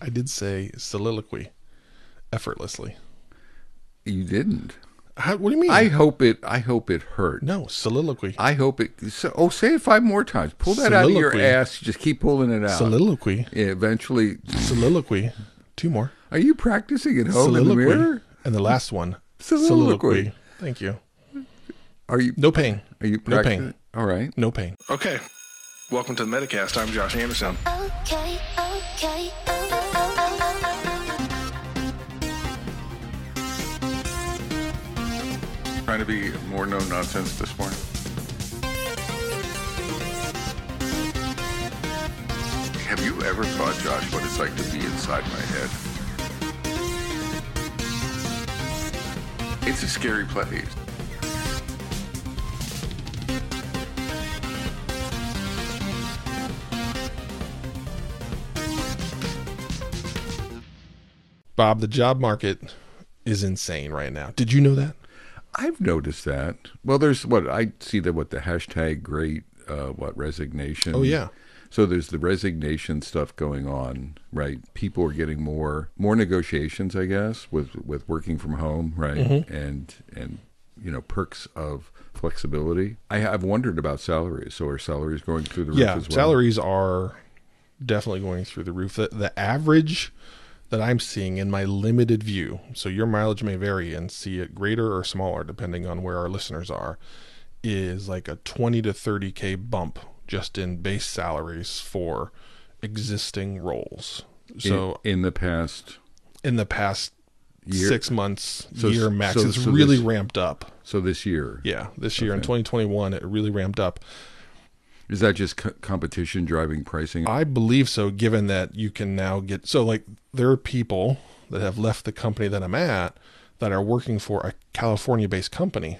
I did say soliloquy effortlessly. You didn't. How, what do you mean? I hope it. I hope it hurt. no soliloquy. I hope it. So, oh, say it five more times. Pull that out of your ass. Just keep pulling it out. soliloquy. Yeah, eventually. Soliloquy. Two more. Are you practicing at home in the soliloquy. mirror? And the last one. Soliloquy. Thank you. Are you? No pain. Are you No pain. All right. No pain. Okay. Welcome to the Metacast. I'm Josh Anderson. Okay, okay, oh, Trying to be more no nonsense this morning. Have you ever thought, Josh, what it's like to be inside my head? It's a scary place. Bob, the job market is insane right now. Did you know that? I've noticed that. Well, there's what I see that what the hashtag great uh, what resignation. Oh, yeah. So there's the resignation stuff going on, right? People are getting more more negotiations, I guess, with with working from home, right? Mm-hmm. And and you know perks of flexibility. I have wondered about salaries. So are salaries going through the roof Yeah, as well? salaries are definitely going through the roof. The, the average that I'm seeing in my limited view, so your mileage may vary and see it greater or smaller depending on where our listeners are, is like a 20 to 30k bump just in base salaries for existing roles. So in, in the past. in the past Year- six months, So- year max, so- it's so really this- ramped up. So this year, Yeah, this year in 2021, it really ramped up. Is that just co- competition driving pricing? I believe so, given that you can now get so like there are people that have left the company that I'm at that are working for a California based company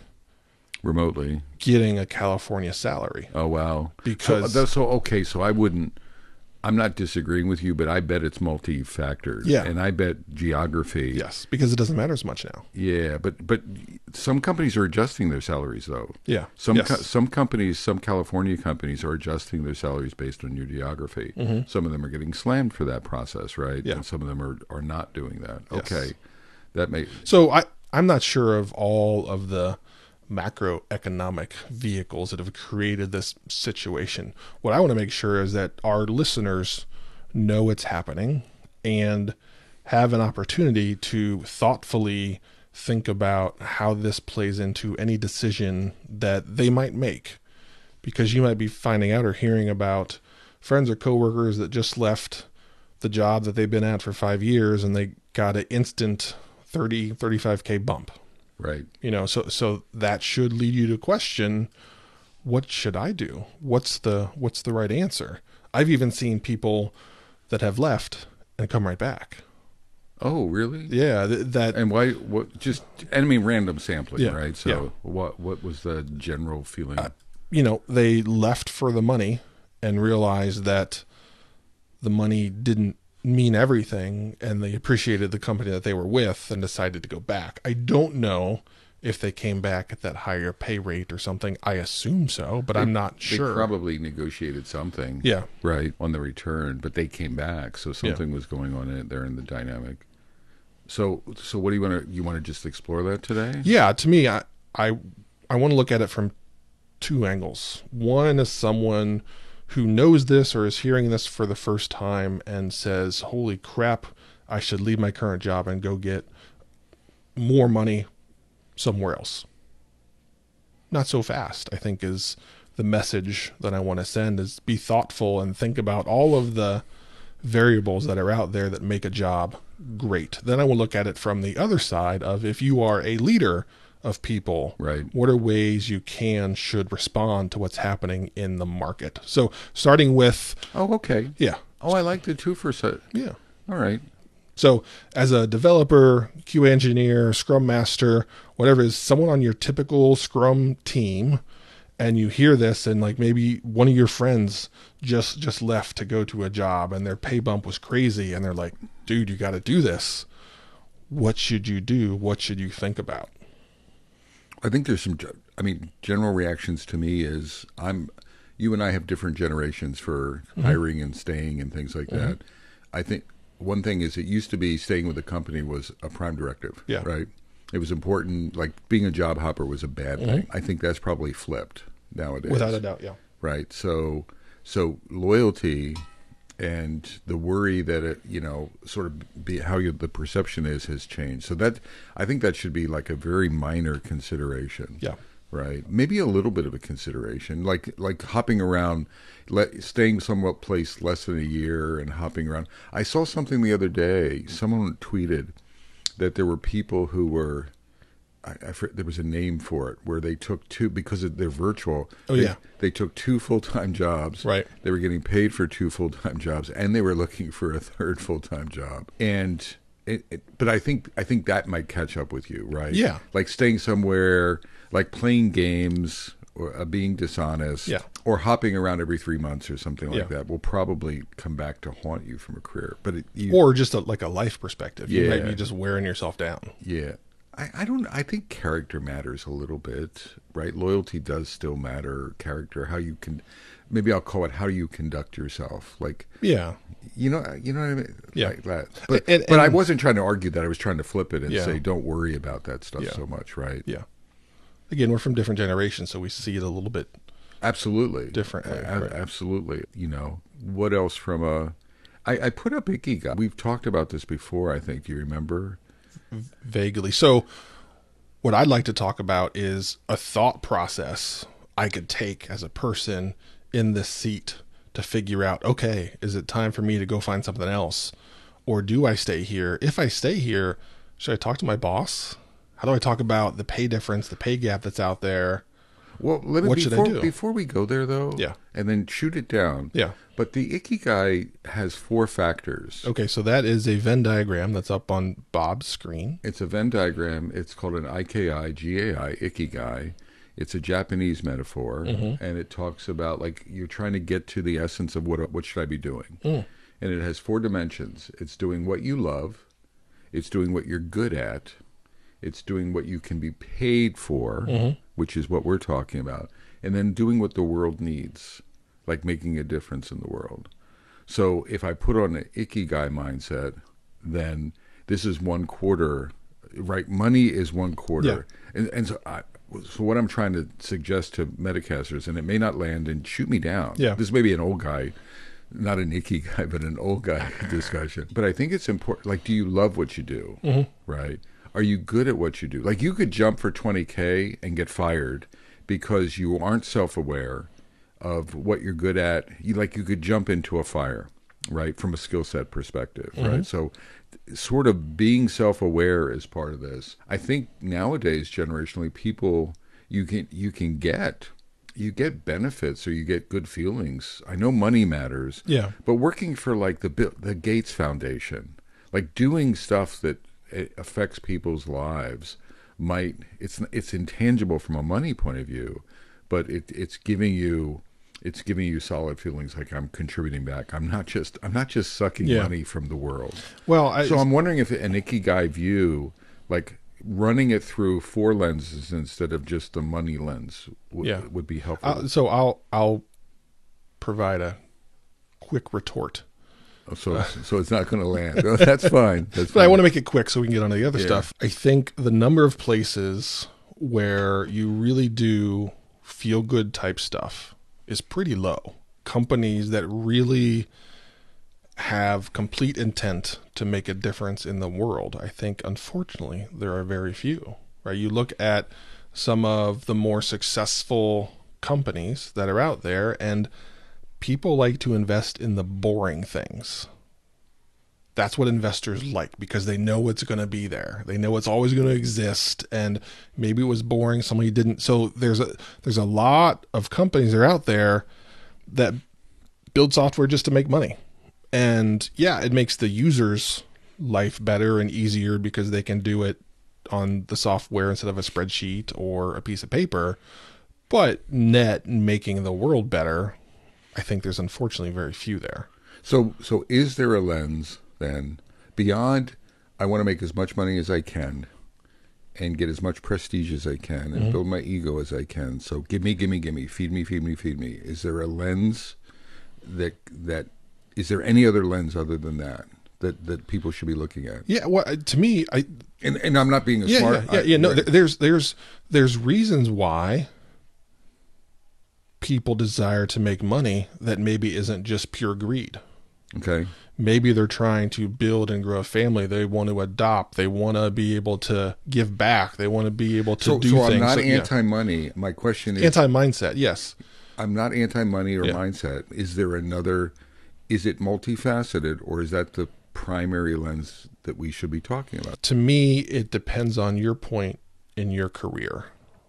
remotely. getting a California salary. Oh wow! Because- so, so okay, so I wouldn't. I'm not disagreeing with you, but I bet it's multi-factored. Yeah. and I bet geography. Yes, because it doesn't matter as much now. Yeah, but but some companies are adjusting their salaries though. Yeah. Some Yes. co- some companies, some California companies are adjusting their salaries based on your geography. Some of them are getting slammed for that process, right? Mm-hmm. Yeah. And some of them are, are not doing that. Yes. Okay. That may So I I'm not sure of all of the macroeconomic vehicles that have created this situation. What I want to make sure is that our listeners know it's happening and have an opportunity to thoughtfully think about how this plays into any decision that they might make because you might be finding out or hearing about friends or coworkers that just left the job that they've been at for 5 years and they got an instant 30 35k bump right. you know so so that should lead you to question what should i do what's the what's the right answer i've even seen people that have left and come right back Oh, really? yeah th- that And why? What? Just I mean, random sampling, Yeah, right? So, yeah. Uh, what? What was the general feeling? you know they left for the money and realized that the money didn't mean everything and they appreciated the company that they were with and decided to go back i don't know if they came back at that higher pay rate or something i assume so but i'm not they sure probably negotiated something. Yeah. Right on the return, but they came back, so something was going on in there in the dynamic. So, so what do you want to? You want to just explore that today? Yeah, to me, I I, I want to look at it from two angles. One is someone who knows this or is hearing this for the first time and says, "Holy crap, I should leave my current job and go get more money somewhere else." Not so fast, I think is the message that I want to send is be thoughtful and think about all of the variables that are out there that make a job great. Then I will look at it from the other side of if you are a leader of people, Right. what are ways you can should respond to what's happening in the market. So starting with Oh, okay. yeah. Oh, I like the two for set. Yeah. All right. So, as a developer, QA engineer, Scrum master, whatever is someone on your typical Scrum team, and you hear this, and like maybe one of your friends just just left to go to a job, and their pay bump was crazy, and they're like, "Dude, you got to do this." What should you do? What should you think about? I think there's some. I mean, general reactions to me is I'm. You and I have different generations for hiring and staying and things like that. I think one thing is it used to be staying with a company was a prime directive. Yeah. Right. It was important. Like being a job hopper was a bad Mm-hmm. thing. I think that's probably flipped nowadays. Without a doubt, yeah. right so so loyalty and the worry that it you know sort of be how you, the perception is has changed. So that i think that should be like a very minor consideration. Yeah. right? Maybe a little bit of a consideration. Like like hopping around let, staying somewhat place less than a year and hopping around. I saw something the other day. Someone tweeted that there were people who were I, I there was a name for it where they took two because of, they're virtual. Oh, they, yeah. they took two full time jobs. Right. They were getting paid for two full time jobs, and they were looking for a third full time job. And it, it, but I think I think that might catch up with you, right? Yeah. Like staying somewhere, like playing games, or uh, being dishonest, Yeah. or hopping around every three months or something like Yeah. that will probably come back to haunt you from a career. But it, you, Or just a, like a life perspective. You might Yeah. be just wearing yourself down. Yeah. I, I don't I think character matters a little bit, right? Loyalty does still matter. Character, how you can maybe I'll call it how you conduct yourself. Like Yeah. you know you know what I mean? Yeah. Like that. But And- but I wasn't trying to argue that. I was trying to flip it and Yeah. say don't worry about that stuff Yeah. so much, right? Yeah. Again, we're from different generations, so we see it a little bit. Absolutely. Differently, A- right. Absolutely. You know, what else from a I, I put up Ikigai. We've talked about this before, I think. Do you remember? Vaguely. So, what I'd like to talk about is a thought process I could take as a person in this seat to figure out okay, is it time for me to go find something else? Or do I stay here? If I stay here, should I talk to my boss? How do I talk about the pay difference, the pay gap that's out there? Well, let me, What should I before, do? before we go there, though, Yeah. and then shoot it down. Yeah. But the Ikigai has four factors. Okay, so that is a Venn diagram that's up on Bob's screen. It's a Venn diagram. It's called an IKI, GAI, Ikigai. It's a Japanese metaphor, Mm-hmm. and it talks about like you're trying to get to the essence of what what should I be doing, Mm. and it has four dimensions. It's doing what you love, it's doing what you're good at, it's doing what you can be paid for, Mm-hmm. which is what we're talking about, and then doing what the world needs, like making a difference in the world. So if I put on an Ikigai mindset, then this is one quarter, right? Money is one quarter, and and so I, so what I'm trying to suggest to Metacasters, and it may not land, and shoot me down. Yeah. this may be an old guy. Not an icky guy, but an old guy discussion. But I think it's important. Like, do you love what you do? Right? Are you good at what you do? Like, you could jump for 20K and get fired because you aren't self aware of what you're good at. You like you could jump into a fire, right, from a skill set perspective, right? Mm-hmm. So sort of being self-aware is part of this. I think nowadays generationally people you can you can get you get benefits or you get good feelings. I know money matters. Yeah. But working for like the the Gates Foundation, like doing stuff that eh, affects people's lives might it's it's intangible from a money point of view, but it it's giving you it's giving you solid feelings like I'm contributing back. I'm not just I'm not just sucking Yeah. money from the world. Well, I, So I'm wondering if an Ikigai view, like running it through four lenses instead of just the money lens, would Yeah. would be helpful. I'll- so I'll I'll provide a quick retort. Oh, so uh, so it's not going to land. Oh, that's fine. That's But I want to make it quick so we can get on to the other Yeah. stuff. I think the number of places where you really do feel good type stuff is pretty low. Companies that really have complete intent to make a difference in the world. I think unfortunately there are very few. Right? You look at some of the more successful companies that are out there and people like to invest in the boring things that's what investors like because they know it's going to be there. They know it's always going to exist and maybe it was boring somebody didn't so there's a there's a lot of companies that are out there that build software just to make money. And yeah, it makes the user's life better and easier because they can do it on the software instead of a spreadsheet or a piece of paper. But net making the world better, I think there's unfortunately very few there. So, so is there a lens then beyond? I want to make as much money as I can, and get as much prestige as I can, and build my ego as I can. So, give me, give me, give me, feed me, feed me, feed me. Is there a lens that that is there any other lens other than that that that people should be looking at? Yeah, well, uh, to me, I And and I'm not being a yeah, smart. yeah, yeah, I- yeah. No, right. there's there's there's reasons why people desire to make money that maybe isn't just pure greed. okay. Maybe they're trying to build and grow a family. They want to adopt. They want to be able to give back. They want to be able to So, do so I'm things. not So, anti-money. My question is, anti mindset. Yes. I'm not anti-money or Yeah. mindset. Is there another? Is it multifaceted, or is that the primary lens that we should be talking about? To me, it depends on your point in your career.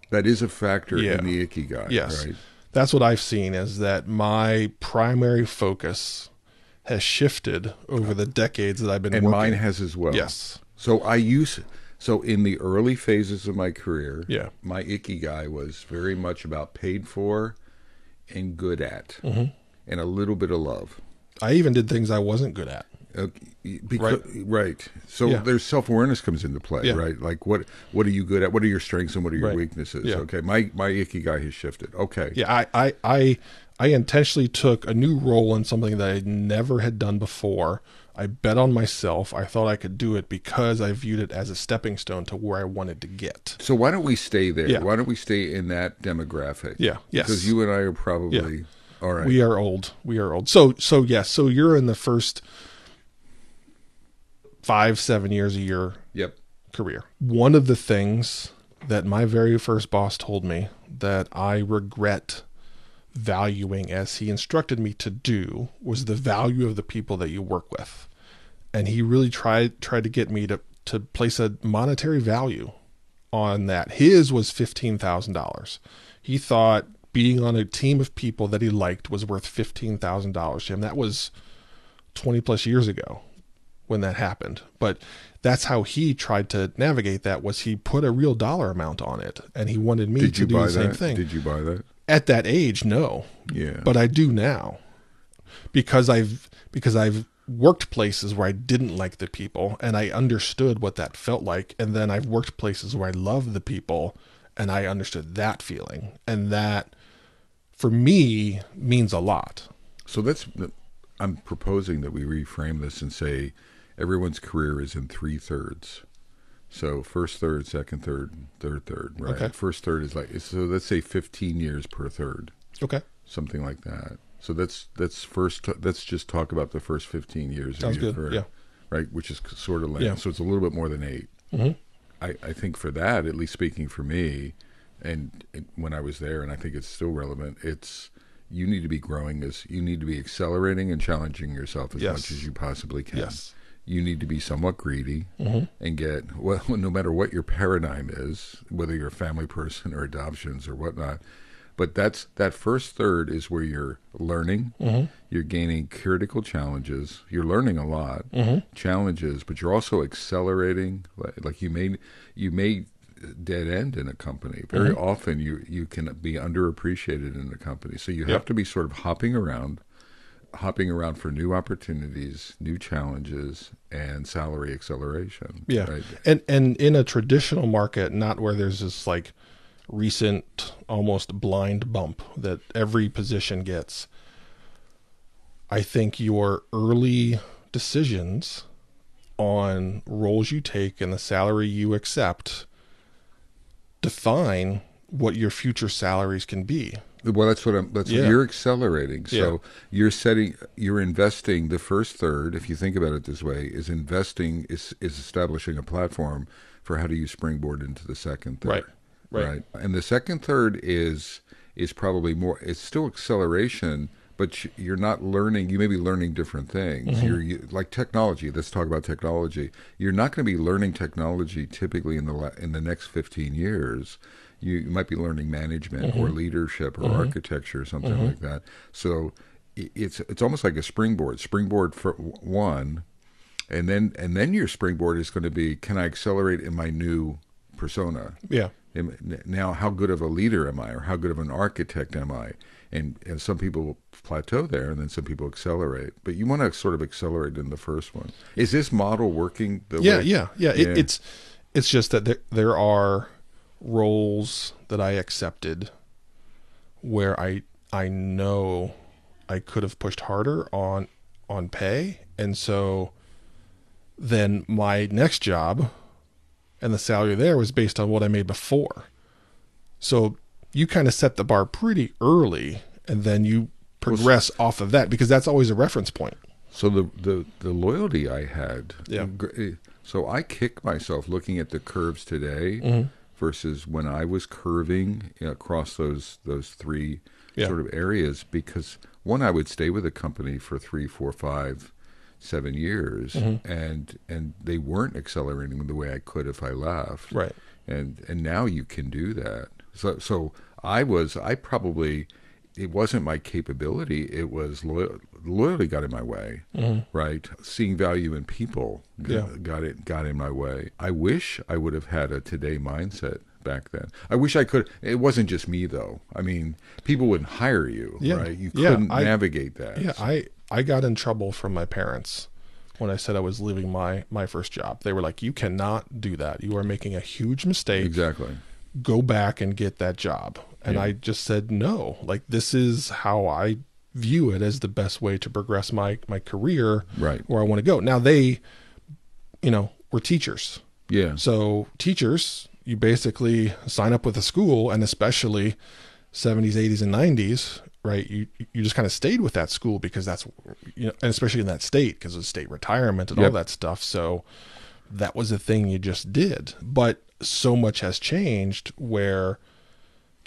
That is a factor Yeah. in the ikigai. Yes. Right? That's what I've seen is that my primary focus has shifted over the decades that I've been And working. mine has as well. Yes. So I use. So in the early phases of my career, Yeah. my Ikigai was very much about paid for and good at, Mm-hmm. and a little bit of love. I even did things I wasn't good at. Okay, because, right. So Yeah. there's self awareness comes into play, Yeah. right? Like what what are you good at? What are your strengths and what are your Right. weaknesses? Yeah. Okay, my my Ikigai has shifted. Okay, Yeah, I, I, I, I intentionally took a new role in something that I never had done before. I bet on myself. I thought I could do it because I viewed it as a stepping stone to where I wanted to get. So why don't we stay there? Yeah. Why don't we stay in that demographic? Yeah, yes. Because you and I are probably all right. We are old. We are old. So, so yes. So you're in the first five, seven years of your yep. career. One of the things that my very first boss told me that I regret valuing as he instructed me to do was the value of the people that you work with. And he really tried tried to get me to to place a monetary value on that. His was $15,000. He thought being on a team of people that he liked was worth $15,000 to him. That was 20 plus years ago when that happened. But that's how he tried to navigate that was he put a real dollar amount on it and he wanted me Did to do the same that? thing. Did you buy that? At that age, no. Yeah. But I do now. Because I've because I've worked places where I didn't like the people and I understood what that felt like and then I've worked places where I love the people and I understood that feeling and that for me means a lot. So that's I'm proposing that we reframe this and say everyone's career is in three thirds. So first third, second third, third third, right? Okay. First third is like so let's say 15 years per third, Okay. something like that. So that's that's first let's just talk about the first 15 years Sounds of your good, career. yeah. Right, which is sort of like Yeah. So it's a little bit more than 8. Mhm. I, I think for that, at least speaking for me, and, and when I was there, and I think it's still relevant, it's you need to be growing as you need to be accelerating and challenging yourself as Yes. much as you possibly can. Yes. You need to be somewhat greedy Mm-hmm. and get well, no matter what your paradigm is, whether you're a family person or adoptions or whatnot. But that's that first third is where you're learning, Mm-hmm. you're gaining critical challenges, you're learning a lot, challenges, but you're also accelerating. Like, like you may you may dead end in a company. Very often you you can be underappreciated in a company, so you have to be sort of hopping around, hopping around for new opportunities, new challenges, and salary acceleration. Yeah. right? And and in a traditional market, not where there's this like recent almost blind bump that every position gets. I think your early decisions on roles you take and the salary you accept define what your future salaries can be. Well, that's what I'm. That's Yeah. what you're accelerating. So Yeah. you're setting, you're investing. The first third, if you think about it this way, is investing is is establishing a platform for how do you springboard into the second third. Right. Right. And the second third is is probably more. It's still acceleration, but you- you're not learning. You may be learning different things. Mm-hmm. You're you, like technology. Let's talk about technology. You're not going to be learning technology typically in the la- in the next 15 years. You, you might be learning management Mm-hmm. or leadership or architecture or something like that. So i- it's it's almost like a springboard. Springboard for one, and then and then your springboard is going to be: Can I accelerate in my new persona? Yeah. Am- Now, how good of a leader am I, or how good of an architect am I? And and some people plateau there, and then some people accelerate. But you want to sort of accelerate in the first one. Is this model working? The yeah, way? yeah, yeah. It, it's it's just that there there are roles that I accepted where I I know I could have pushed harder on on pay, and so then my next job and the salary there was based on what I made before. So you kind of set the bar pretty early and then you progress off of that because that's always a reference point. So the the the loyalty I had, Yeah. gr- So I kick myself looking at the curves today Mm-hmm. Versus when I was curving across those those three Yeah. sort of areas because one I would stay with a company for three, four, five, seven years, Mm-hmm. and and they weren't accelerating the way I could if I left, Right. and and now you can do that. So so I was I probably it wasn't my capability. It was loyal, loyalty got in my way, mm-hmm. right? Seeing value in people got, Yeah. got it got in my way. I wish I would have had a today mindset back then. I wish I could. It wasn't just me though. I mean, people wouldn't hire you, Yeah. right? You couldn't I- navigate that. Yeah, I I got in trouble from my parents when I said I was leaving my my first job. They were like, "You cannot do that. You are making a huge mistake. exactly. Go back and get that job." And Yeah. I just said, "No. Like this is how I view it as the best way to progress my my career Right. where I want to go." Now they you know, were teachers. Yeah. So teachers, you basically sign up with a school, and especially 70s, 80s, and 90s, right? You you just kind of stayed with that school because that's you know, and especially in that state because of state retirement and all that stuff. So that was a thing you just did. But so much has changed where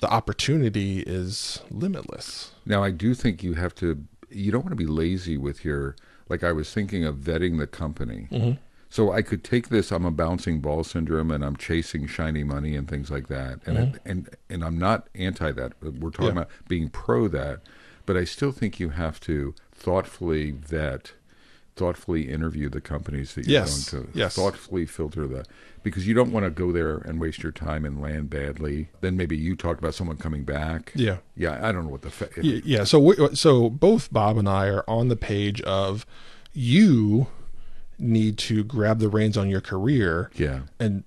the opportunity is limitless. Now, I do think you have to, you don't want to be lazy with your, like I was thinking of vetting the company. Mm-hmm. So I could take this, I'm a bouncing ball syndrome and I'm chasing shiny money and things like that. And, it, and, and I'm not anti that. We're talking Mm-hmm. Yeah. about being pro that. But I still think you have to thoughtfully vet, thoughtfully interview the companies that you're Yes, going to, yes. thoughtfully filter the, because you don't want to go there and waste your time and land badly. Then maybe you talked about someone coming back. Yeah. Yeah, I don't know what the fa- Y- Yeah. So we, so both Bob and I are on the page of you need to grab the reins on your career yeah. and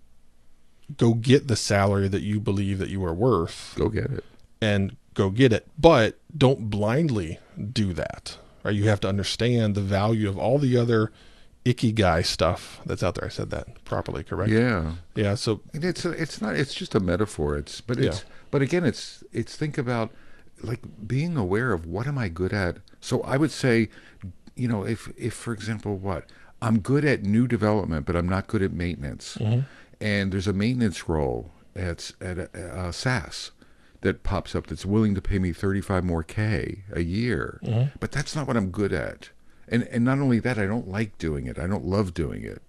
go get the salary that you believe that you are worth Go get it. and go get it. But don't blindly do that. Right? You have to understand the value of all the other Ikigai stuff that's out there. I said that properly, correct? Yeah. Yeah. So And it's it's not it's just a metaphor. It's but it's Yeah. but again it's it's think about like being aware of what am I good at. So I would say, you know, if if for example what I'm good at new development, but I'm not good at maintenance, mm-hmm. and there's a maintenance role at at a, a SaaS that pops up that's willing to pay me 35 more k a year, mm-hmm. but that's not what I'm good at. And and not only that, I don't like doing it. I don't love doing it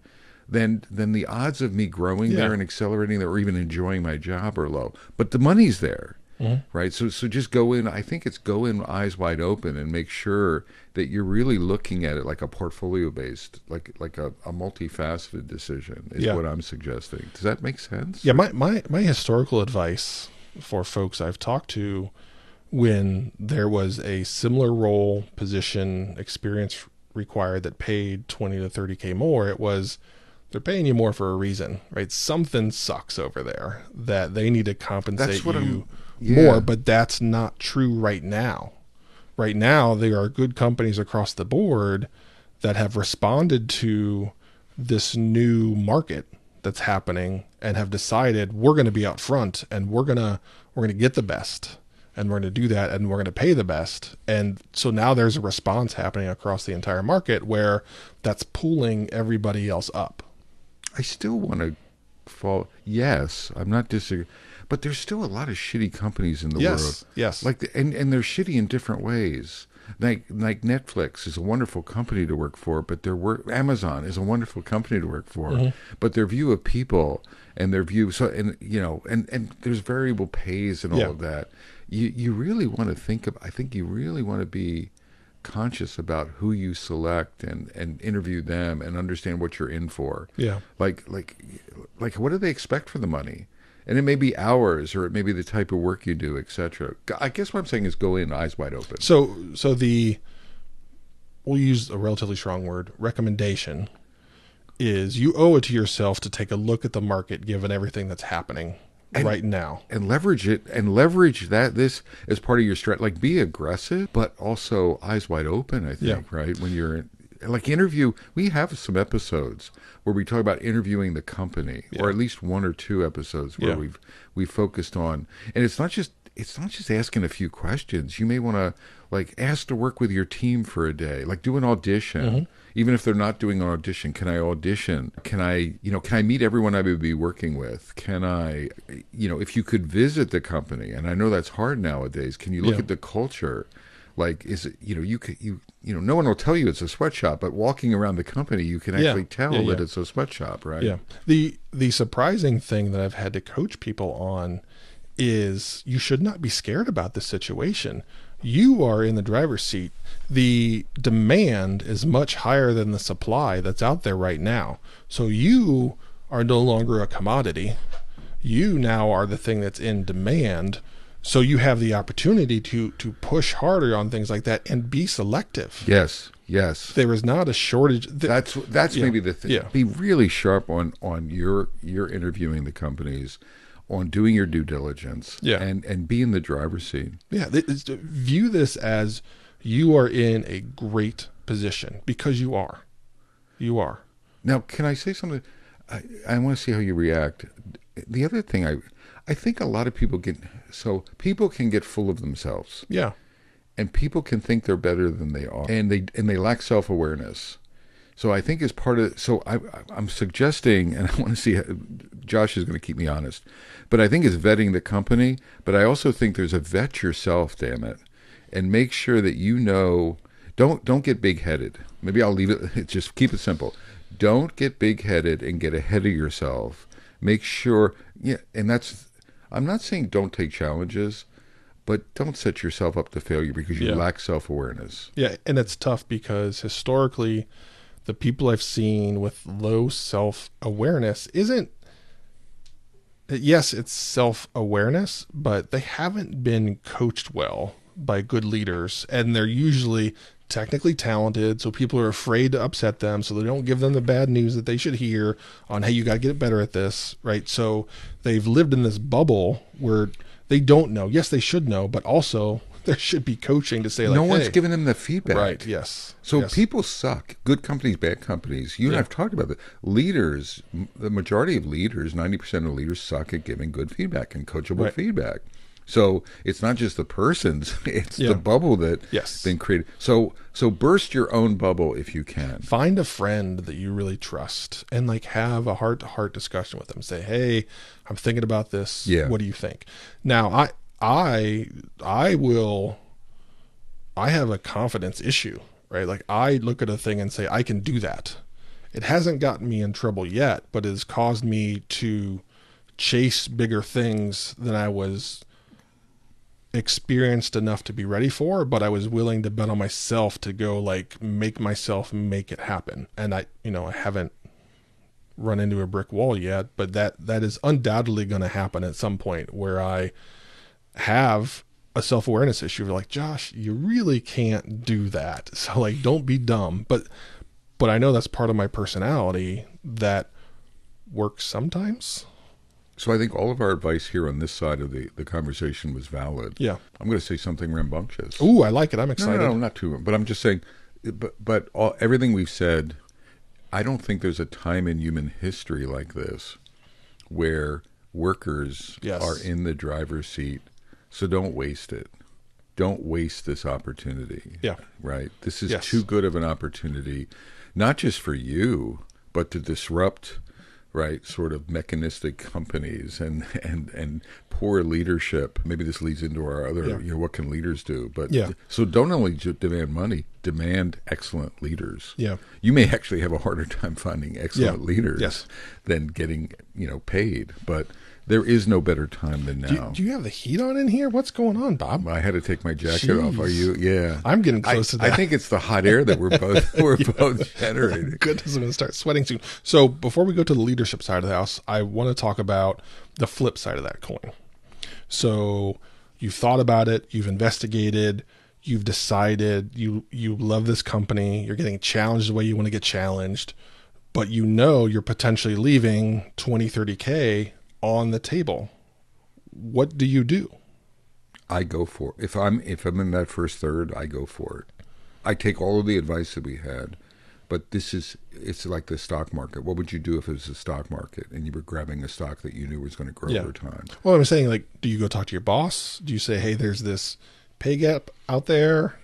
then then the odds of me growing Yeah. there and accelerating there or even enjoying my job are low. But the money's there. Mm-hmm. Right. So so just go in I think it's go in eyes wide open and make sure that you're really looking at it like a portfolio based, like like a, a multifaceted decision is Yeah. what I'm suggesting. Does that make sense? Yeah, my, my, my historical advice for folks I've talked to when there was a similar role, position, experience required that paid 20 to 30K more, it was they're paying you more for a reason, right? Something sucks over there that they need to compensate you yeah. more, but that's not true right now. Right now, there are good companies across the board that have responded to this new market that's happening and have decided we're going to be out front and we're going to we're going to get the best and we're going to do that and we're going to pay the best and so now there's a response happening across the entire market where that's pulling everybody else up I still want to fall. Yes, I'm not disagreeing, but there's still a lot of shitty companies in the Yes, world. yes. like the, and and they're shitty in different ways. Like like Netflix is a wonderful company to work for, but their work Amazon is a wonderful company to work for, Mm-hmm. but their view of people and their view so and you know and and there's variable pays and all Yeah. of that. You you really want to think of. I think you really want to be conscious about who you select and and interview them and understand what you're in for. Yeah. Like like like what do they expect for the money? And it may be hours or it may be the type of work you do etc i guess what i'm saying is go in eyes wide open. So so the we'll use a relatively strong word recommendation is you owe it to yourself to take a look at the market given everything that's happening right now. and leverage it and leverage that this as part of your strat like be aggressive but also eyes wide open i think Yeah. right when you're like interview. We have some episodes where we talk about interviewing the company, or at least one or two episodes where Yeah. we've we focused on, and it's not just it's not just asking a few questions. You may want to like ask to work with your team for a day, like do an audition. Mm-hmm. Even if they're not doing an audition, can I audition? Can I, you know, can I meet everyone I would be working with? Can I, you know, if you could visit the company, and I know that's hard nowadays. Can you look Yeah. at the culture? Like, is it, you know, you could, you, you know, no one will tell you it's a sweatshop, but walking around the company, you can Yeah. actually tell Yeah, that yeah. it's a sweatshop, right? Yeah. The the surprising thing that I've had to coach people on is you should not be scared about this situation. You are in the driver's seat. The demand is much higher than the supply that's out there right now. So you are no longer a commodity. You now are the thing that's in demand. So you have the opportunity to to push harder on things like that and be selective. Yes. Yes. There is not a shortage. th- That's that's Yeah. maybe the thing. Yeah. Be really sharp on on your your interviewing the companies, on doing your due diligence, Yeah. and and be in the driver's seat. Yeah, view this as you are in a great position because you are. You are. Now, can I say something? I, I want to see how you react. The other thing, I I think a lot of people get so people can get full of themselves, Yeah. and people can think they're better than they are, and they and they lack self awareness. So I think as part of so I, I'm suggesting, and I want to see. How, Josh is going to keep me honest, but I think it's vetting the company. But I also think there's a vet yourself. Damn it, and make sure that you know. Don't don't get big headed. Maybe I'll leave it. Just keep it simple. Don't get big headed and get ahead of yourself. Make sure. Yeah, and that's. I'm not saying don't take challenges, but don't set yourself up to failure because you Yeah. lack self awareness. Yeah, and it's tough because historically the people I've seen with low self-awareness isn't yes, it's self-awareness, but they haven't been coached well by good leaders. And they're usually technically talented so people are afraid to upset them so they don't give them the bad news that they should hear on hey you got to get better at this right? So they've lived in this bubble where they don't know. Yes they should know but also there should be coaching to say like no one's hey, giving them the feedback. right yes So yes. people suck. Good companies, bad companies. You and I've talked about that. Leaders, the majority of leaders, ninety percent of leaders suck at giving good feedback and coachable Right. feedback. So it's not just the persons; it's Yeah. the bubble that Yes. been created. So so burst your own bubble if you can. find a friend that you really trust and like have a heart to heart discussion with them say hey i'm thinking about this Yeah. what do you think now i i i will i have a confidence issue right like i look at a thing and say i can do that it hasn't gotten me in trouble yet but it has caused me to chase bigger things than i was experienced enough to be ready for, but I was willing to bet on myself to go like make myself make it happen. And I, you know, I haven't run into a brick wall yet, but that that is undoubtedly going to happen at some point where I have a self-awareness issue like Josh, you really can't do that. So like don't be dumb, but but I know that's part of my personality that works sometimes. So I think all of our advice here on this side of the, the conversation was valid. Yeah. I'm going to say something rambunctious. Ooh, I like it. I'm No, excited. no, no, not too. But I'm just saying, but but all, everything we've said, I don't think there's a time in human history like this where workers Yes. are in the driver's seat. So don't waste it. Don't waste this opportunity. Yeah. Right. This is Yes. too good of an opportunity, not just for you, but to disrupt. Right, sort of mechanistic companies and, and, and poor leadership. Maybe this leads into our other, Yeah. you know, what can leaders do? But Yeah. so don't only demand money, demand excellent leaders. Yeah. You may actually have a harder time finding excellent Yeah. leaders Yes. than getting, you know, paid. But there is no better time than now. Do you, do you have the heat on in here? What's going on, Bob? I had to take my jacket off. Are you? Yeah. I'm getting I, close to I think it's the hot air that we're both we're both generating. Goodness, I'm going to start sweating soon. So before we go to the leadership side of the house, I want to talk about the flip side of that coin. So you've thought about it, you've investigated, you've decided you you love this company, you're getting challenged the way you want to get challenged, but you know you're potentially leaving 20, 30k on the table. What do you do? I go for if I'm if I'm in that first third, I go for it. I take all of the advice that we had. But this is it's like the stock market. What would you do if it was a stock market and you were grabbing a stock that you knew was going to grow Yeah. over time? Well, I'm saying, like, do you go talk to your boss? Do you say, hey, there's this pay gap out there?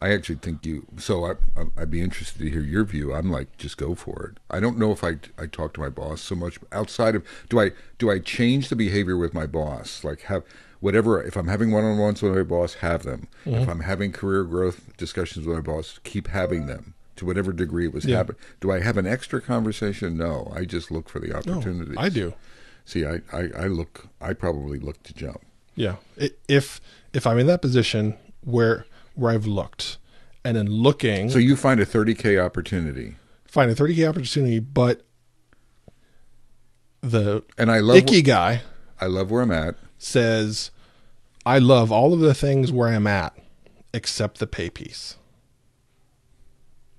I actually think you. So I, I'd be interested to hear your view. I'm like, just go for it. I don't know if I I talk to my boss so much outside of do I do I change the behavior with my boss? Like have whatever. If I'm having one-on-ones with my boss, have them. Mm-hmm. If I'm having career growth discussions with my boss, keep having them to whatever degree it was Yeah. happening. Do I have an extra conversation? No. I just look for the No, opportunities. I do. See, I, I, I look. I probably look to jump. Yeah. If if I'm in that position where where I've looked and then looking, So you find a 30k opportunity, find a 30k opportunity, but the and I love. Ikigai I love where I'm at. says, I love all of the things where I'm at except the pay piece.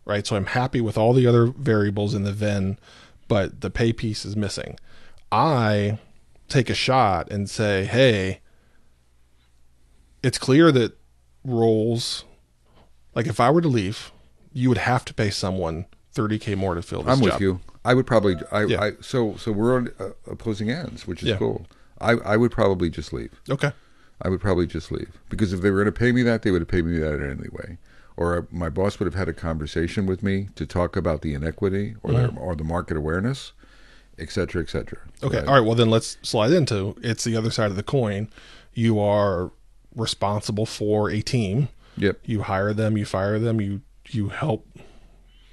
Right? So I'm happy with all the other variables in the Venn, but the pay piece is missing. I take a shot and say, hey, it's clear that roles, like if I were to leave, you would have to pay someone 30K more to fill this I'm job. with you. I would probably. I, Yeah. I so so we're on uh, opposing ends, which is Yeah. cool. I I would probably just leave. Okay. I would probably just leave because if they were going to pay me that, they would have paid me that anyway. Or my boss would have had a conversation with me to talk about the inequity or Mm-hmm. the, or the market awareness, et cetera, et cetera. Okay. All right. Well, then let's slide into it's the other side of the coin. You are responsible for a team. Yep. You hire them. You fire them. You you help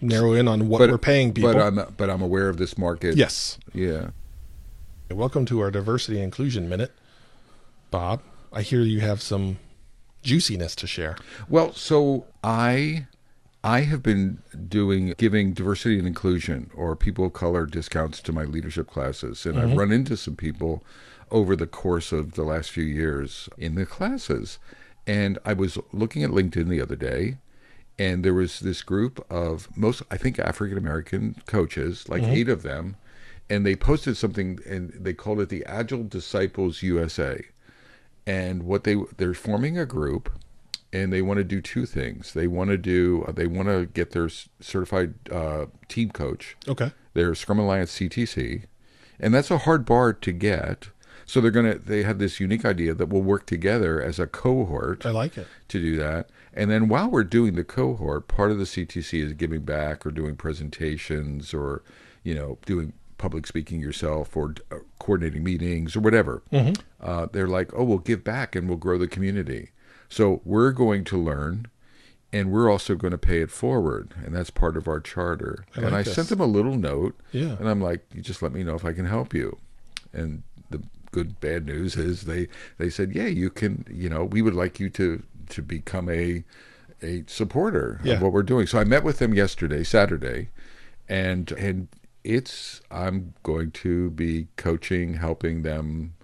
narrow in on what we're paying people. But I'm but I'm aware of this market. yes. Yeah. Welcome to our diversity and inclusion minute, Bob. I hear you have some juiciness to share. Well, so I I have been doing giving diversity and inclusion or people of color discounts to my leadership classes and I've mm-hmm. run into some people over the course of the last few years in the classes. And I was looking at LinkedIn the other day and there was this group of most I think African American coaches, like 8 of them, and they posted something and they called it the Agile Disciples USA and what they they're forming a group and they want to do two things. They want to do uh, they want to get their certified uh, team coach. Okay. their scrum alliance ctc and that's a hard bar to get so they're going to they have this unique idea that we'll work together as a cohort I like it. to do that. And then while we're doing the cohort, part of the CTC is giving back or doing presentations or, you know, doing public speaking yourself or uh, coordinating meetings or whatever. Uh, they're like, oh, we'll give back and we'll grow the community. So we're going to learn and we're also going to pay it forward. And that's part of our charter. I and I this. sent them a little note. Yeah. And I'm like, you just let me know if I can help you. And good bad news is they they said, yeah, you can. You know, we would like you to to become a a supporter Yeah. of what we're doing. So I met with them yesterday, Saturday, and and it's I'm going to be coaching, helping them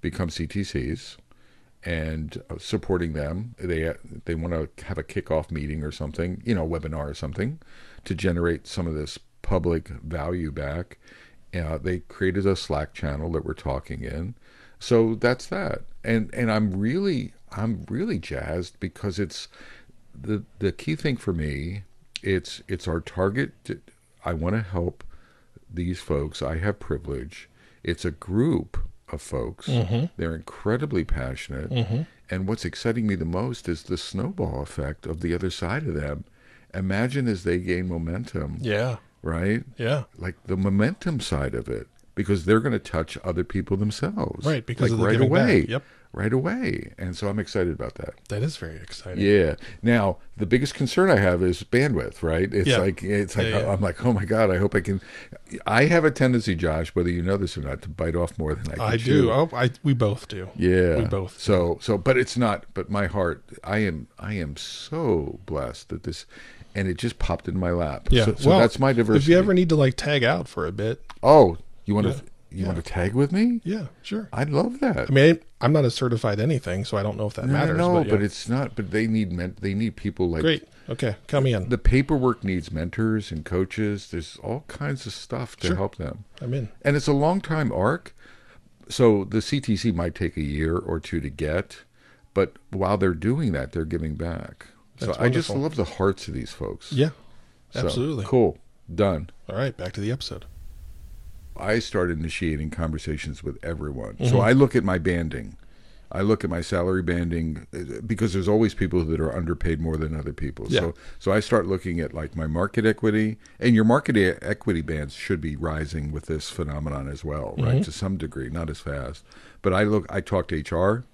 become CTCs and uh, supporting them. They they want to have a kickoff meeting or something, you know, webinar or something, to generate some of this public value back. Uh, they created a Slack channel that we're talking in, so that's that. And and I'm really I'm really jazzed because it's the the key thing for me. It's it's our target. To, I want to help these folks. I have privilege. It's a group of folks. They're incredibly passionate. And what's exciting me the most is the snowball effect of the other side of them. Imagine as they gain momentum, Yeah. Right? Yeah. Like the momentum side of it, because they're going to touch other people themselves, Right, because like of the right giving back. away, Yep. right away. And so I'm excited about that. That is very exciting. Yeah. Now the biggest concern I have is bandwidth. Right. It's Yeah. like it's like Yeah, yeah. I'm like, oh my god, I hope I can. I have a tendency, Josh, whether you know this or not, to bite off more than I can I chew. do. Oh, I we both do. Yeah. We both. So so, but it's not. But my heart, I am I am so blessed that this, and it just popped in my lap. Yeah. So, so well, that's my diversity. If you ever need to like tag out for a bit, oh, you want to Yeah. you want to tag with me? yeah, sure. I'd love that. I mean, I'm not a certified anything, so I don't know if that matters. No, but, yeah. but it's not. But they need men, they need people like great. Okay, come in. the paperwork needs mentors and coaches. There's all kinds of stuff to Sure. help them. I'm in. And it's a long time arc. So the CTC might take a year or two to get, but while they're doing that, they're giving back. That's so I just love the hearts of these folks. Yeah, So, Absolutely. cool. Done. All right, back to the episode. I start initiating conversations with everyone. Mm-hmm. So I look at my banding. I look at my salary banding uh, because there's always people that are underpaid more than other people. Yeah. So so I start looking at like my market equity and your market e- equity bands should be rising with this phenomenon as well, Mm-hmm. right? To some degree, not as fast. But I look I talk to HR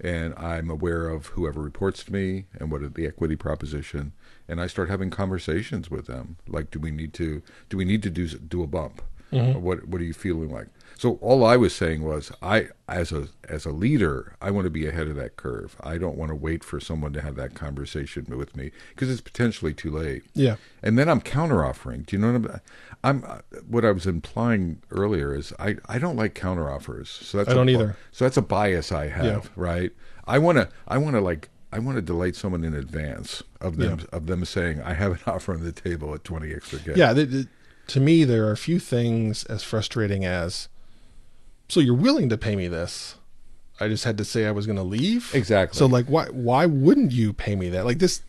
and I'm aware of whoever reports to me and what the equity proposition and I start having conversations with them. Like do we need to do we need to do do a bump Mm-hmm. what what are you feeling like so all I was saying was I as a as a leader I want to be ahead of that curve I don't want to wait for someone to have that conversation with me because it's potentially too late Yeah. and then I'm counter offering. Do you know what I'm? I'm uh, what I was implying earlier is I, I don't like counter offers. So that's I a don't bi- either. So that's a bias I have, Yeah. right? I want to I want to like I want to delight someone in advance of them of them saying I have an offer on the table at twenty extra K. Yeah, th th to me, there are a few things as frustrating as, so you're willing to pay me this. I just had to say I was going to leave. Exactly. So like, why why wouldn't you pay me that? Like this,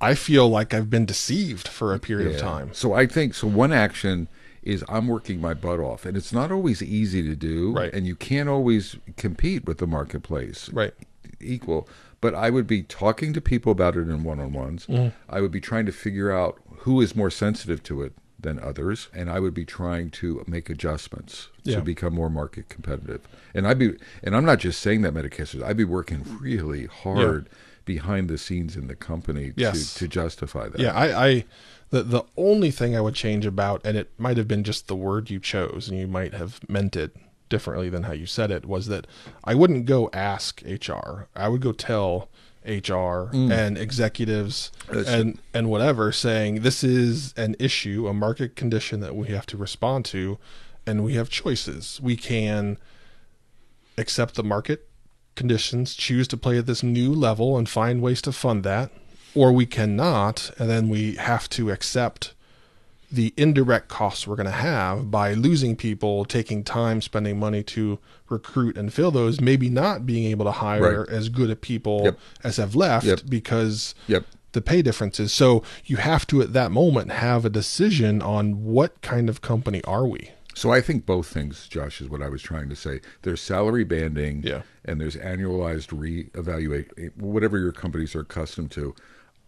I feel like I've been deceived for a period of time. So I think so. One action is I'm working my butt off, and it's not always easy to do, Right. And you can't always compete with the marketplace, Right. Equal, but I would be talking to people about it in one-on-ones. Mm-hmm. I would be trying to figure out who is more sensitive to it than others, and I would be trying to make adjustments Yeah. to become more market competitive. And I'd be, and I'm not just saying that, Metacasters. I'd be working really hard behind the scenes in the company Yes. to to justify that. Yeah, I, I the the only thing I would change about, and it might have been just the word you chose, and you might have meant it differently than how you said it, was that I wouldn't go ask HR. I would go tell HR mm. and executives That's and and whatever, saying this is an issue, a market condition that we have to respond to, and we have choices. We can accept the market conditions, choose to play at this new level and find ways to fund that, or we cannot, and then we have to accept the indirect costs we're going to have by losing people, taking time, spending money to recruit and fill those, maybe not being able to hire Right. as good a people Yep. as have left Yep. because Yep. the pay differences. So you have to at that moment have a decision on what kind of company are we? So I think both things, Josh, is what I was trying to say. There's salary banding, Yeah. and there's annualized reevaluate. Whatever your companies are accustomed to,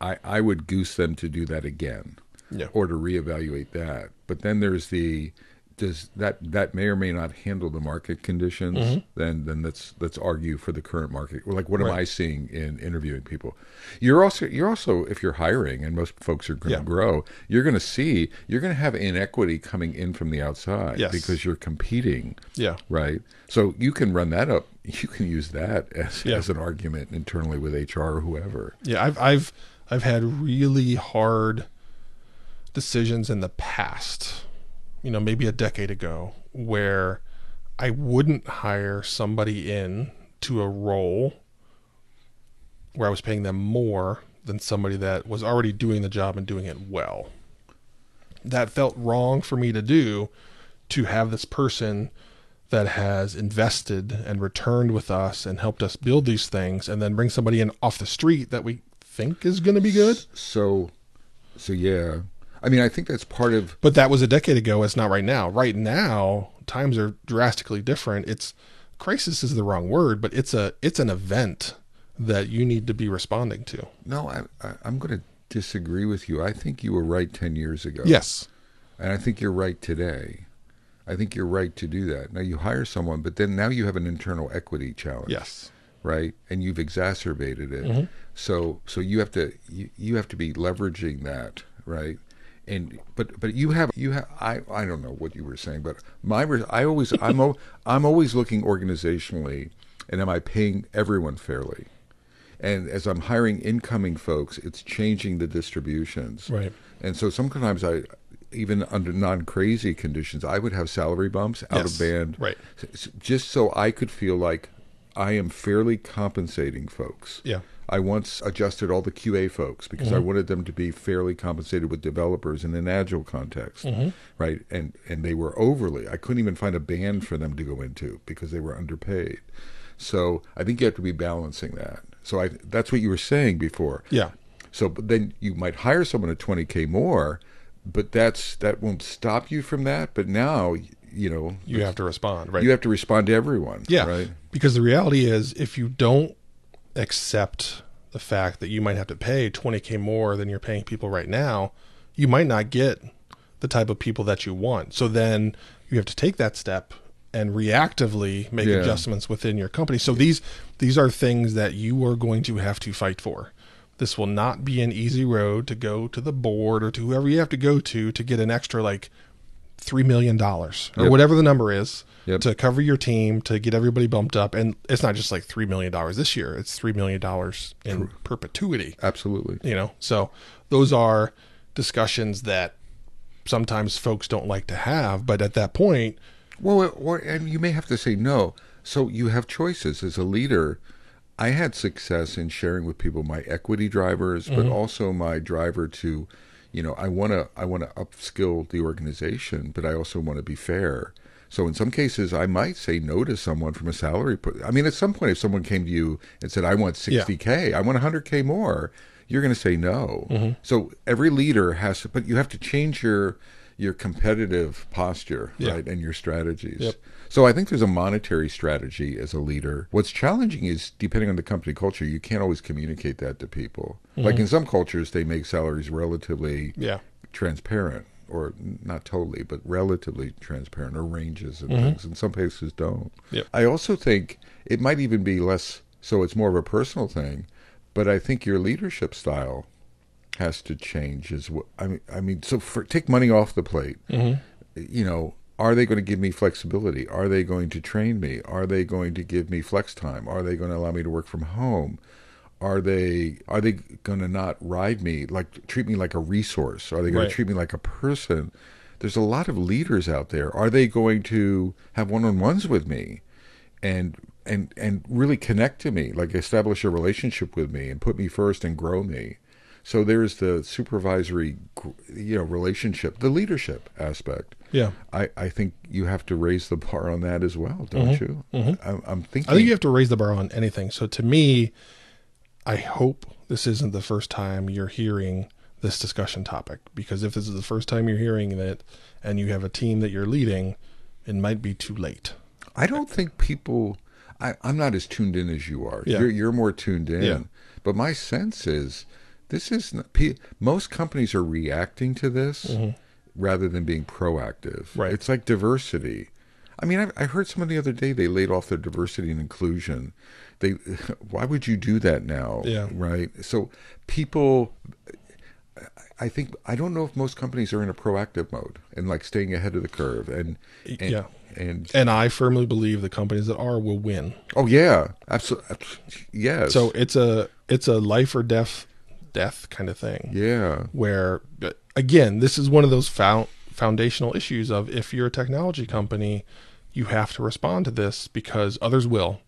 I, I would goose them to do that again, Yeah. or to reevaluate that. But then there's the does that that may or may not handle the market conditions? Then then let's let's argue for the current market. Like what am Mm-hmm. I seeing in interviewing people? You're also you're also if you're hiring, and most folks are going to Yeah. grow, you're going to see you're going to have inequity coming in from the outside Yes. because you're competing, Yeah. right? So you can run that up. You can use that as Yeah. as an argument internally with HR or whoever. Yeah, I've I've I've had really hard decisions in the past, you know, maybe a decade ago, where I wouldn't hire somebody in to a role where I was paying them more than somebody that was already doing the job and doing it well. That felt wrong for me to do to have this person that has invested and returned with us and helped us build these things and then bring somebody in off the street that we think is going to be good. So, so yeah. I mean, I think that's part of But that was a decade ago. It's not right now. Right now, times are drastically different. It's crisis is the wrong word, but it's a it's an event that you need to be responding to. no. I, I, I'm going to disagree with you. I think you were right ten years ago. Yes. And I think you're right today. I think you're right to do that. Now you hire someone, but then now you have an internal equity challenge. Yes. Right? And you've exacerbated it. Mm-hmm. So so you have to you, you have to be leveraging that, right? And but but you have you have I I don't know what you were saying, but my I always I'm o- I'm always looking organizationally and am I paying everyone fairly? And as I'm hiring incoming folks, it's changing the distributions. Right. And so sometimes I, even under non crazy conditions, I would have salary bumps out Yes, of band, right. just so I could feel like I am fairly compensating folks. Yeah. I once adjusted all the QA folks because Mm-hmm. I wanted them to be fairly compensated with developers in an agile context, Mm-hmm. right? And and they were overly. I couldn't even find a band for them to go into because they were underpaid. So I think you have to be balancing that. So I that's what you were saying before. Yeah. So, but then you might hire someone at 20k more, but that's that won't stop you from that. But now, you know, You have to respond, right? you have to respond to everyone. Yeah. Right. Because the reality is, if you don't accept the fact that you might have to pay 20K more than you're paying people right now, you might not get the type of people that you want. So then you have to take that step and reactively make Yeah. adjustments within your company. So these these are things that you are going to have to fight for. This will not be an easy road to go to the board or to whoever you have to go to to get an extra like three million dollars or Yep. whatever the number is Yep. to cover your team to get everybody bumped up and it's not just like three million dollars this year it's three million dollars in perpetuity Absolutely. you know so those are discussions that sometimes folks don't like to have but at that point Well, or, and you may have to say no. So you have choices as a leader. I had success in sharing with people my equity drivers, but mm-hmm. also my driver to, you know, I want to I want to upskill the organization, but I also want to be fair. So in some cases, I might say no to someone from a salary. I mean, at some point, if someone came to you and said, "I want 60k, I want 100k more," you're going to say no. Mm-hmm. So every leader has, to, but you have to change your your competitive posture, Yeah. right, and your strategies. Yep. So I think there's a monetary strategy as a leader. What's challenging is depending on the company culture, you can't always communicate that to people. Like mm-hmm. in some cultures, they make salaries relatively yeah transparent, or not totally, but relatively transparent, or ranges and Mm-hmm. things. And some places don't. Yep. I also think it might even be less. So it's more of a personal thing, but I think your leadership style has to change as well. I mean, I mean, so for, take money off the plate. You know, are they going to give me flexibility? Are they going to train me? Are they going to give me flex time? Are they going to allow me to work from home? Are they are they going to not ride me like treat me like a resource? Are they going Right. to treat me like a person? There's a lot of leaders out there. Are they going to have one-on-ones with me? and and and really connect to me, like establish a relationship with me and put me first and grow me. So there's the supervisory, you know, relationship, the leadership aspect. yeah I, I think you have to raise the bar on that as well, don't mm-hmm. you? Mm-hmm. I'm, I'm thinking. I think you have to raise the bar on anything. So to me, I hope this isn't the first time you're hearing this discussion topic because if this is the first time you're hearing it and you have a team that you're leading, it might be too late. I don't think people. I, I'm not as tuned in as you are. Yeah. You're, you're more tuned in. Yeah. But my sense is, this is not, most companies are reacting to this rather than being proactive. Mm-hmm. Right. It's like diversity. I mean, I, I heard someone the other day they laid off their diversity and inclusion. They, why would you do that now? Yeah. Right. So people I think I don't know if most companies are in a proactive mode and like staying ahead of the curve and, and Yeah. and And I firmly believe the companies that are will win. oh yeah absolutely yes So it's a it's a life or death death kind of thing. yeah where again this is one of those found, foundational issues of if you're a technology company you have to respond to this because others will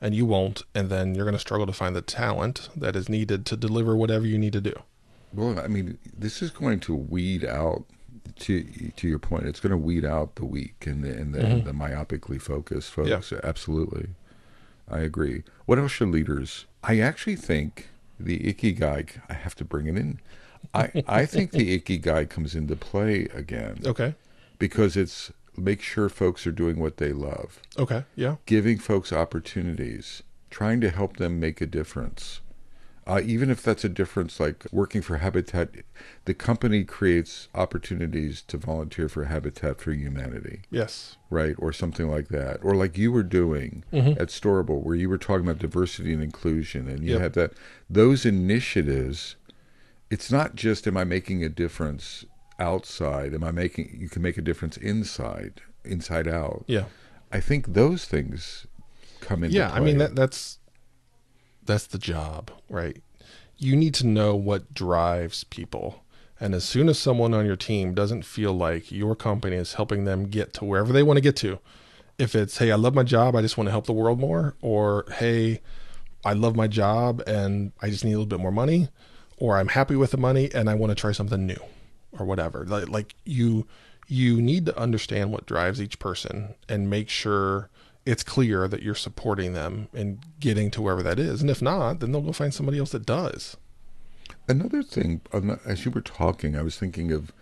and you won't and then you're going to struggle to find the talent that is needed to deliver whatever you need to do. Well I mean this is going to weed out to to your point it's going to weed out the weak and the and the, mm-hmm. the myopically focused folks. Absolutely. I agree. What else should leaders I actually think the Ikigai I have to bring it in. I I think the Ikigai comes into play again. Okay. Because it's make sure folks are doing what they love, okay yeah giving folks opportunities, trying to help them make a difference. Uh, even if that's a difference like working for Habitat, the company creates opportunities to volunteer for Habitat for Humanity, yes right? Or something like that. Or like you were doing at Storable, where you were talking about diversity and inclusion, and you Yep. had that. Those initiatives, it's not just am I making a difference outside, am I making, you can make a difference inside, inside out. yeah. I think those things come into yeah play. i mean that that's that's the job right? You need to know what drives people. And as soon as someone on your team doesn't feel like your company is helping them get to wherever they want to get to if it's hey i love my job i just want to help the world more or hey i love my job and i just need a little bit more money or i'm happy with the money and i want to try something new or whatever like, you you need to understand what drives each person and make sure it's clear that you're supporting them and getting to wherever that is and if not then they'll go find somebody else that does Another thing, as you were talking, I was thinking of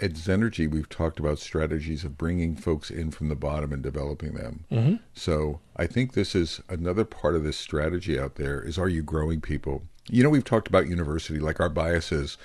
at Zenergy, we've talked about strategies of bringing folks in from the bottom and developing them. Mm-hmm. So I think this is another part of this strategy out there is are you growing people? You know, we've talked about university, like our biases,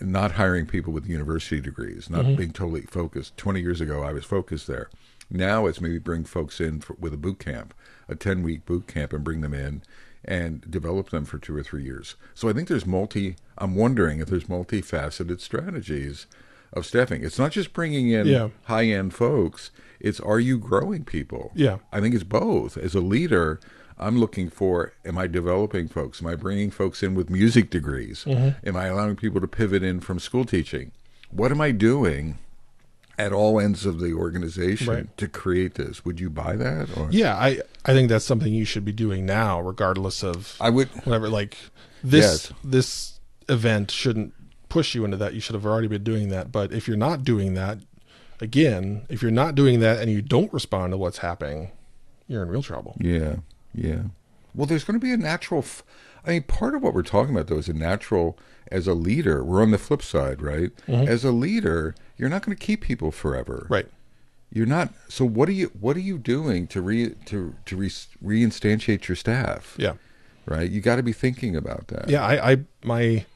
not hiring people with university degrees, not mm-hmm. being totally focused. 20 years ago, I was focused there. Now it's maybe bring folks in for, with a boot camp, a 10 week boot camp, and bring them in and develop them for two or three years. So I think there's multi, I'm wondering if there's multifaceted strategies of staffing. It's not just bringing in Yeah. high end folks, it's are you growing people? Yeah. I think it's both. As a leader, I'm looking for am I developing folks? Am I bringing folks in with music degrees? Mm-hmm. Am I allowing people to pivot in from school teaching? What am I doing at all ends of the organization Right. to create this? Would you buy that? Or Yeah, I I think that's something you should be doing now, regardless of I would. whatever. Like this Yes. this event shouldn't push you into that. You should have already been doing that. But if you're not doing that, again, if you're not doing that and you don't respond to what's happening, you're in real trouble. Yeah, yeah. Well, there's going to be a natural. F- I mean, part of what we're talking about though is a natural. As a leader, we're on the flip side, right? As a leader, you're not going to keep people forever. Mm-hmm. Right. You're not. So what are you? What are you doing to re to to re, reinstantiate your staff? Yeah. Right. You got to be thinking about that. Yeah, I, I my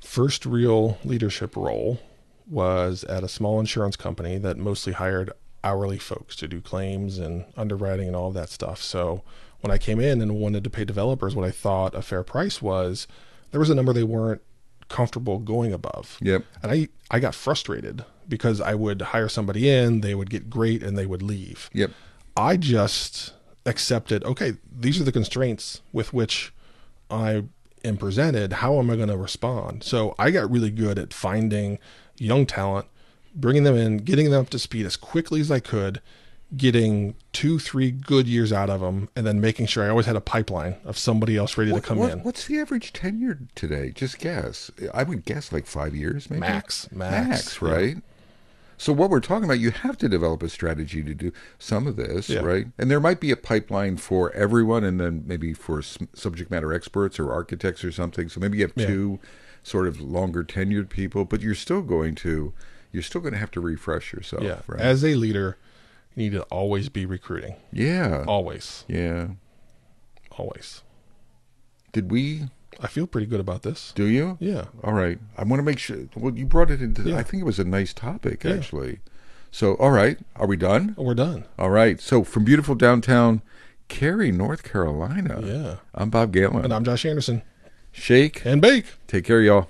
first real leadership role was at a small insurance company that mostly hired hourly folks to do claims and underwriting and all of that stuff. So when I came in and wanted to pay developers what I thought a fair price was, there was a number they weren't comfortable going above. Yep. And I I got frustrated because I would hire somebody in, they would get great and they would leave. Yep. I just accepted, okay, these are the constraints with which I am presented. How am I going to respond? So I got really good at finding young talent, bringing them in, getting them up to speed as quickly as I could, getting two, three good years out of them, and then making sure I always had a pipeline of somebody else ready What- to come what- in. What's the average tenure today? Just guess. I would guess like five years, maybe Max, max, max, yeah. right? So what we're talking about, you have to develop a strategy to do some of this, Yeah. right? And there might be a pipeline for everyone, and then maybe for subject matter experts or architects or something. So maybe you have Yeah. two sort of longer tenured people, but you're still going to you're still going to have to refresh yourself, yeah. right? As a leader, you need to always be recruiting. yeah, Always. yeah. Always. Did we? I feel pretty good about this. Do you? Yeah. All right. I want to make sure. Well, you brought it into. Yeah. I think it was a nice topic, Yeah. actually. So, all right. Are we done? We're done. All right. So, from beautiful downtown Cary, North Carolina. Yeah. I'm Bob Galen. And I'm Josh Anderson. Shake. And bake. Take care, y'all.